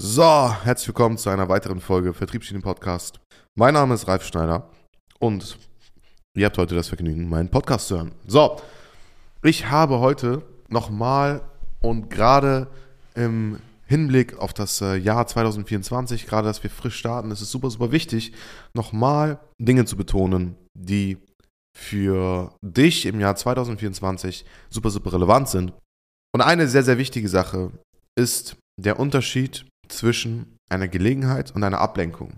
So, herzlich willkommen zu einer weiteren Folge Vertriebsschienen Podcast. Mein Name ist Ralf Schneider und ihr habt heute das Vergnügen, meinen Podcast zu hören. So, ich habe heute nochmal und gerade im Hinblick auf das äh, Jahr 2024, gerade dass wir frisch starten, ist es super, super wichtig, nochmal Dinge zu betonen, die für dich im Jahr 2024 super, super relevant sind. Und eine sehr, sehr wichtige Sache ist der Unterschied zwischen einer Gelegenheit und einer Ablenkung.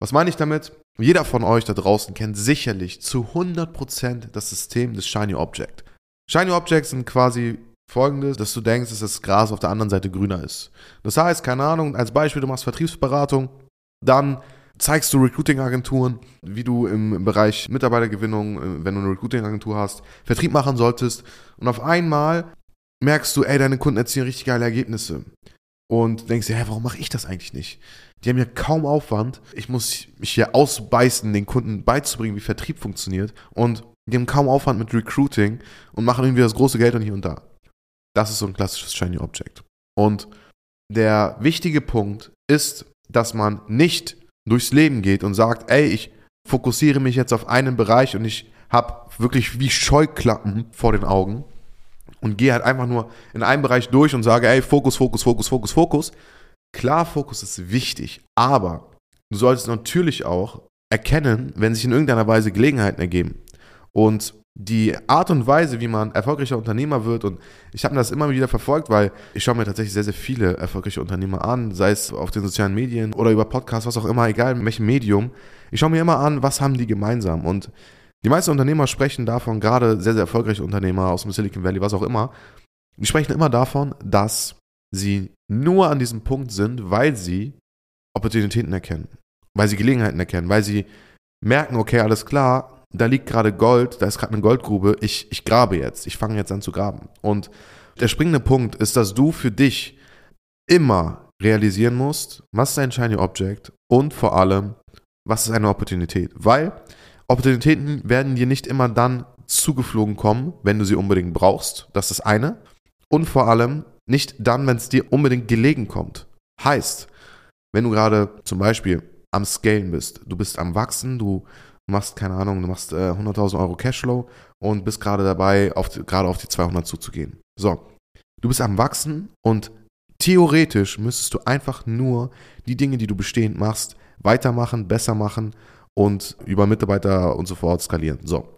Was meine ich damit? Jeder von euch da draußen kennt sicherlich zu 100% das System des Shiny Object. Shiny Objects sind quasi folgendes, dass du denkst, dass das Gras auf der anderen Seite grüner ist. Das heißt, keine Ahnung, als Beispiel, du machst Vertriebsberatung, dann zeigst du Recruiting-Agenturen, wie du im Bereich Mitarbeitergewinnung, äh, wenn du eine Recruiting-Agentur hast, Vertrieb machen solltest. Und auf einmal merkst du, ey, deine Kunden erzielen richtig geile Ergebnisse. Und denkst dir, hä, warum mache ich das eigentlich nicht? Die haben ja kaum Aufwand. Ich muss mich hier ausbeißen, den Kunden beizubringen, wie Vertrieb funktioniert. Und die haben kaum Aufwand mit Recruiting und machen irgendwie das große Geld und hier und da. Das ist so ein klassisches Shiny Object. Und der wichtige Punkt ist, dass man nicht durchs Leben geht und sagt, ey, ich fokussiere mich jetzt auf einen Bereich und ich habe wirklich wie Scheuklappen vor den Augen und gehe halt einfach nur in einem Bereich durch und sage, ey, Fokus, Fokus, Fokus, Fokus, Fokus. Klar, Fokus ist wichtig, aber du solltest natürlich auch erkennen, wenn sich in irgendeiner Weise Gelegenheiten ergeben. Und die Art und Weise, wie man erfolgreicher Unternehmer wird, und ich habe das immer wieder verfolgt, weil ich schaue mir tatsächlich sehr, sehr viele erfolgreiche Unternehmer an, sei es auf den sozialen Medien oder über Podcasts, was auch immer, egal in welchem Medium. Ich schaue mir immer an, was haben die gemeinsam. Und die meisten Unternehmer sprechen davon, gerade sehr, sehr erfolgreiche Unternehmer aus dem Silicon Valley, was auch immer, die sprechen immer davon, dass sie nur an diesem Punkt sind, weil sie Opportunitäten erkennen, weil sie Gelegenheiten erkennen, weil sie merken, okay, alles klar, da liegt gerade Gold, da ist gerade eine Goldgrube, ich, ich grabe jetzt, ich fange jetzt an zu graben. Und der springende Punkt ist, dass du für dich immer realisieren musst, was ist ein Shiny Object und vor allem, was ist eine Opportunität. Weil Opportunitäten werden dir nicht immer dann zugeflogen kommen, wenn du sie unbedingt brauchst. Das ist das eine. Und vor allem nicht dann, wenn es dir unbedingt gelegen kommt. Heißt, wenn du gerade zum Beispiel am Scalen bist, du bist am Wachsen, du machst, keine Ahnung, du machst äh, 100.000 Euro Cashflow und bist gerade dabei, auf gerade auf die 200 zuzugehen. So, du bist am Wachsen und theoretisch müsstest du einfach nur die Dinge, die du bestehend machst, weitermachen, besser machen und über Mitarbeiter und so fort skalieren. So.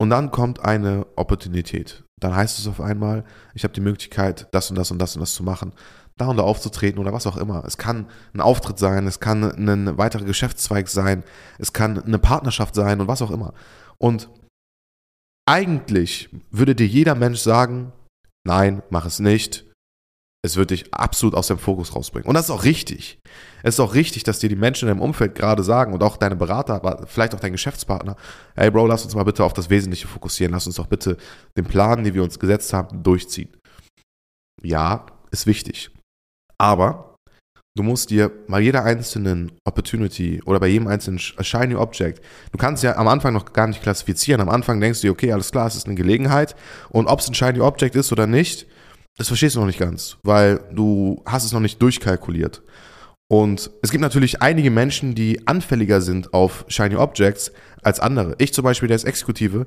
Und dann kommt eine Opportunität. Dann heißt es auf einmal, ich habe die Möglichkeit, das und das und das und das zu machen da und da aufzutreten oder was auch immer. Es kann ein Auftritt sein, es kann ein weiterer Geschäftszweig sein, es kann eine Partnerschaft sein und was auch immer. Und eigentlich würde dir jeder Mensch sagen, nein, mach es nicht. Es wird dich absolut aus dem Fokus rausbringen. Und das ist auch richtig. Es ist auch richtig, dass dir die Menschen in deinem Umfeld gerade sagen und auch deine Berater, aber vielleicht auch dein Geschäftspartner, hey Bro, lass uns mal bitte auf das Wesentliche fokussieren. Lass uns doch bitte den Plan, den wir uns gesetzt haben, durchziehen. Ja, ist wichtig. Aber du musst dir bei jeder einzelnen Opportunity oder bei jedem einzelnen Shiny Object, du kannst ja am Anfang noch gar nicht klassifizieren. Am Anfang denkst du dir, okay, alles klar, es ist eine Gelegenheit. Und ob es ein Shiny Object ist oder nicht, das verstehst du noch nicht ganz, weil du hast es noch nicht durchkalkuliert. Und es gibt natürlich einige Menschen, die anfälliger sind auf Shiny Objects als andere. Ich zum Beispiel, der ist Exekutive.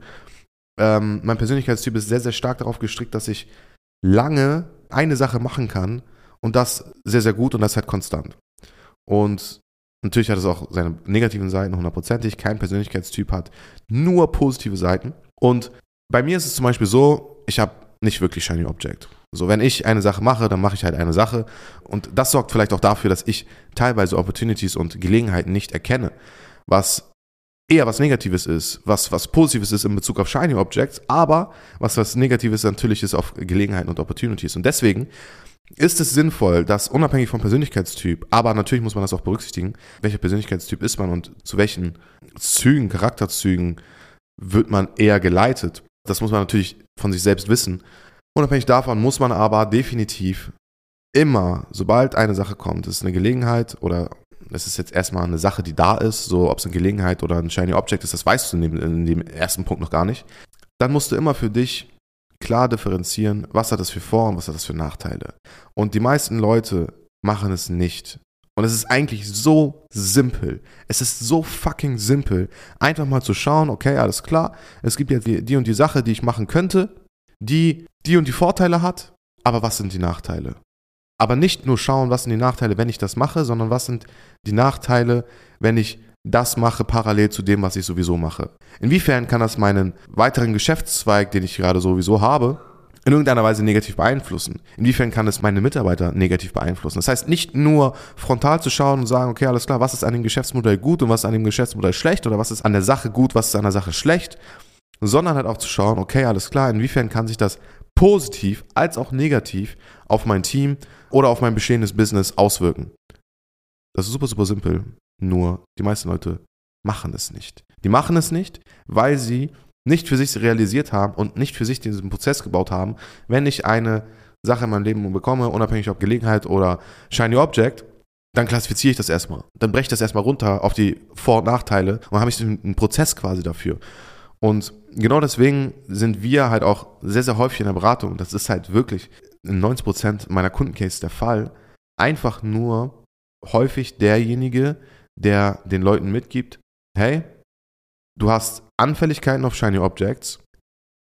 Ähm, mein Persönlichkeitstyp ist sehr, sehr stark darauf gestrickt, dass ich lange eine Sache machen kann und das sehr, sehr gut und das halt konstant. Und natürlich hat es auch seine negativen Seiten, hundertprozentig. Kein Persönlichkeitstyp hat nur positive Seiten. Und bei mir ist es zum Beispiel so, ich habe nicht wirklich Shiny Object. So, wenn ich eine Sache mache, dann mache ich halt eine Sache. Und das sorgt vielleicht auch dafür, dass ich teilweise Opportunities und Gelegenheiten nicht erkenne. Was eher was Negatives ist, was was Positives ist in Bezug auf Shiny Objects, aber was was Negatives natürlich ist auf Gelegenheiten und Opportunities. Und deswegen ist es sinnvoll, dass unabhängig vom Persönlichkeitstyp, aber natürlich muss man das auch berücksichtigen, welcher Persönlichkeitstyp ist man und zu welchen Zügen, Charakterzügen wird man eher geleitet. Das muss man natürlich von sich selbst wissen. Unabhängig davon muss man aber definitiv immer, sobald eine Sache kommt, es ist eine Gelegenheit oder es ist jetzt erstmal eine Sache, die da ist, so ob es eine Gelegenheit oder ein Shiny Object ist, das weißt du in dem, in dem ersten Punkt noch gar nicht, dann musst du immer für dich klar differenzieren, was hat das für Vor- und was hat das für Nachteile. Und die meisten Leute machen es nicht. Und es ist eigentlich so simpel. Es ist so fucking simpel, einfach mal zu schauen, okay, alles klar, es gibt die, die und die Sache, die ich machen könnte, die die und die Vorteile hat, aber was sind die Nachteile? Aber nicht nur schauen, was sind die Nachteile, wenn ich das mache, sondern was sind die Nachteile, wenn ich das mache parallel zu dem, was ich sowieso mache. Inwiefern kann das meinen weiteren Geschäftszweig, den ich gerade sowieso habe, in irgendeiner Weise negativ beeinflussen? Inwiefern kann es meine Mitarbeiter negativ beeinflussen? Das heißt, nicht nur frontal zu schauen und sagen, okay, alles klar, was ist an dem Geschäftsmodell gut und was ist an dem Geschäftsmodell schlecht oder was ist an der Sache gut, was ist an der Sache schlecht, sondern halt auch zu schauen, okay, alles klar, inwiefern kann sich das positiv als auch negativ auf mein Team oder auf mein bestehendes Business auswirken. Das ist super, super simpel. Nur die meisten Leute machen es nicht. Die machen es nicht, weil sie nicht für sich realisiert haben und nicht für sich diesen Prozess gebaut haben, wenn ich eine Sache in meinem Leben bekomme, unabhängig ob Gelegenheit oder Shiny Object, dann klassifiziere ich das erstmal. Dann breche ich das erstmal runter auf die Vor- und Nachteile und habe ich einen Prozess quasi dafür. Und genau deswegen sind wir halt auch sehr, sehr häufig in der Beratung, das ist halt wirklich in 90% meiner Kundencase der Fall, einfach nur häufig derjenige, der den Leuten mitgibt, hey, du hast Anfälligkeiten auf Shiny Objects,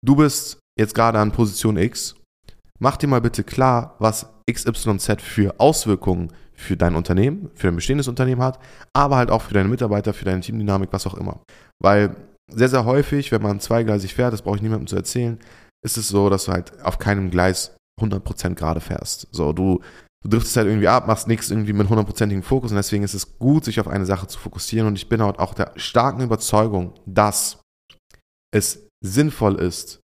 du bist jetzt gerade an Position X, mach dir mal bitte klar, was XYZ für Auswirkungen für dein Unternehmen, für dein bestehendes Unternehmen hat, aber halt auch für deine Mitarbeiter, für deine Teamdynamik, was auch immer. Weil sehr, sehr häufig, wenn man zweigleisig fährt, das brauche ich niemandem zu erzählen, ist es so, dass du halt auf keinem Gleis 100% gerade fährst. So, du du driftest halt irgendwie ab, machst nichts irgendwie mit hundertprozentigem Fokus und deswegen ist es gut, sich auf eine Sache zu fokussieren und ich bin halt auch der starken Überzeugung, dass es sinnvoll ist,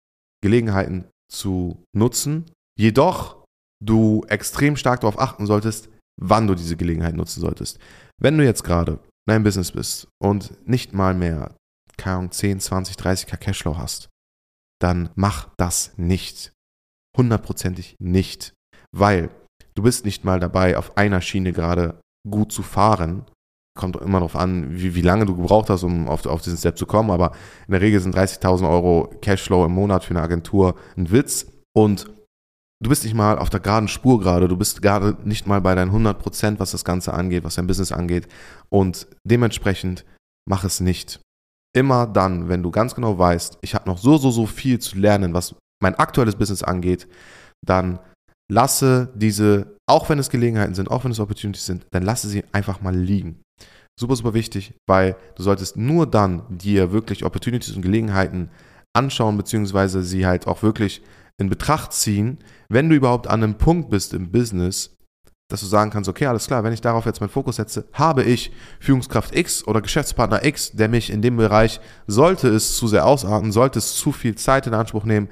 Gelegenheiten zu nutzen, jedoch du extrem stark darauf achten solltest, wann du diese Gelegenheit nutzen solltest. Wenn du jetzt gerade in einem Business bist und nicht mal mehr, keine Ahnung, 10, 20, 30k Cashflow hast, dann mach das nicht. Hundertprozentig nicht. Weil du bist nicht mal dabei, auf einer Schiene gerade gut zu fahren. Kommt immer darauf an, wie, wie lange du gebraucht hast, um auf, auf diesen Step zu kommen. Aber in der Regel sind 30.000 Euro Cashflow im Monat für eine Agentur ein Witz. Und du bist nicht mal auf der geraden Spur gerade. Du bist gerade nicht mal bei deinen 100 Prozent, was das Ganze angeht, was dein Business angeht. Und dementsprechend mach es nicht. Immer dann, wenn du ganz genau weißt, ich habe noch so, so, so viel zu lernen, was mein aktuelles Business angeht, dann lasse diese, auch wenn es Gelegenheiten sind, auch wenn es Opportunities sind, dann lasse sie einfach mal liegen. Super, super wichtig, weil du solltest nur dann dir wirklich Opportunities und Gelegenheiten anschauen, beziehungsweise sie halt auch wirklich in Betracht ziehen, wenn du überhaupt an einem Punkt bist im Business, dass du sagen kannst, okay, alles klar, wenn ich darauf jetzt meinen Fokus setze, habe ich Führungskraft X oder Geschäftspartner X, der mich in dem Bereich, sollte es zu sehr ausarten, sollte es zu viel Zeit in Anspruch nehmen,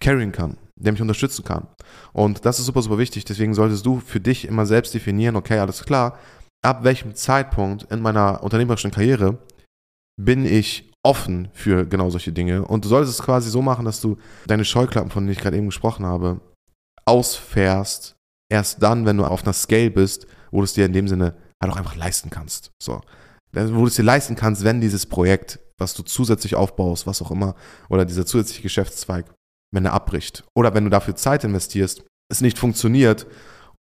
carryen kann der mich unterstützen kann. Und das ist super, super wichtig. Deswegen solltest du für dich immer selbst definieren, okay, alles klar, ab welchem Zeitpunkt in meiner unternehmerischen Karriere bin ich offen für genau solche Dinge. Und du solltest es quasi so machen, dass du deine Scheuklappen, von denen ich gerade eben gesprochen habe, ausfährst, erst dann, wenn du auf einer Scale bist, wo du es dir in dem Sinne halt auch einfach leisten kannst. So. Wo du es dir leisten kannst, wenn dieses Projekt, was du zusätzlich aufbaust, was auch immer, oder dieser zusätzliche Geschäftszweig, wenn er abbricht. Oder wenn du dafür Zeit investierst, es nicht funktioniert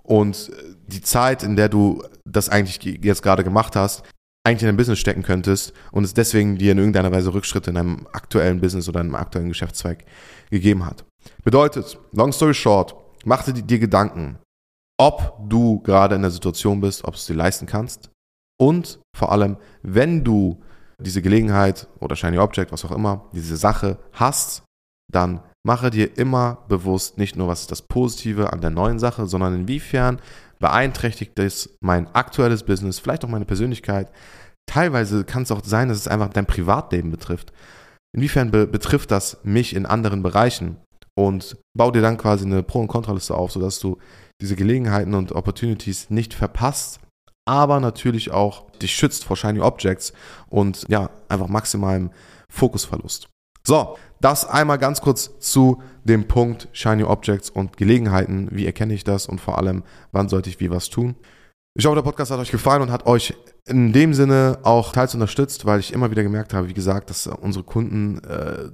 und die Zeit, in der du das eigentlich jetzt gerade gemacht hast, eigentlich in dein Business stecken könntest und es deswegen dir in irgendeiner Weise Rückschritte in deinem aktuellen Business oder in einem aktuellen Geschäftszweig gegeben hat. Bedeutet, long story short, mach dir, dir Gedanken, ob du gerade in der Situation bist, ob du es dir leisten kannst und vor allem, wenn du diese Gelegenheit oder Shiny Object, was auch immer, diese Sache hast, dann mache dir immer bewusst, nicht nur was ist das Positive an der neuen Sache, sondern inwiefern beeinträchtigt es mein aktuelles Business, vielleicht auch meine Persönlichkeit. Teilweise kann es auch sein, dass es einfach dein Privatleben betrifft. Inwiefern be betrifft das mich in anderen Bereichen? Und bau dir dann quasi eine Pro- und Kontraliste auf, sodass du diese Gelegenheiten und Opportunities nicht verpasst, aber natürlich auch dich schützt vor Shiny Objects und ja, einfach maximalem Fokusverlust. So, das einmal ganz kurz zu dem Punkt Shiny Objects und Gelegenheiten. Wie erkenne ich das und vor allem, wann sollte ich wie was tun? Ich hoffe, der Podcast hat euch gefallen und hat euch in dem Sinne auch teils unterstützt, weil ich immer wieder gemerkt habe, wie gesagt, dass unsere Kunden äh,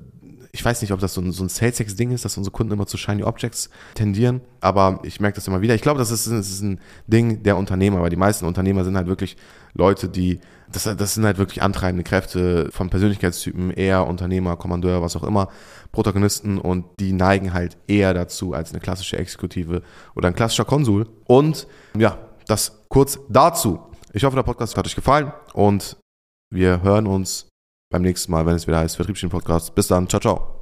Ich weiß nicht, ob das so ein, so ein Sales-Ding ist, dass unsere Kunden immer zu Shiny Objects tendieren, aber ich merke das immer wieder. Ich glaube, das ist, das ist ein Ding der Unternehmer, weil die meisten Unternehmer sind halt wirklich Leute, die, das, das sind halt wirklich antreibende Kräfte von Persönlichkeitstypen, eher Unternehmer, Kommandeur, was auch immer, Protagonisten und die neigen halt eher dazu als eine klassische Exekutive oder ein klassischer Konsul. Und ja, das kurz dazu. Ich hoffe, der Podcast hat euch gefallen und wir hören uns beim nächsten Mal, wenn es wieder heißt Vertriebsschien Podcast. Bis dann, ciao, ciao.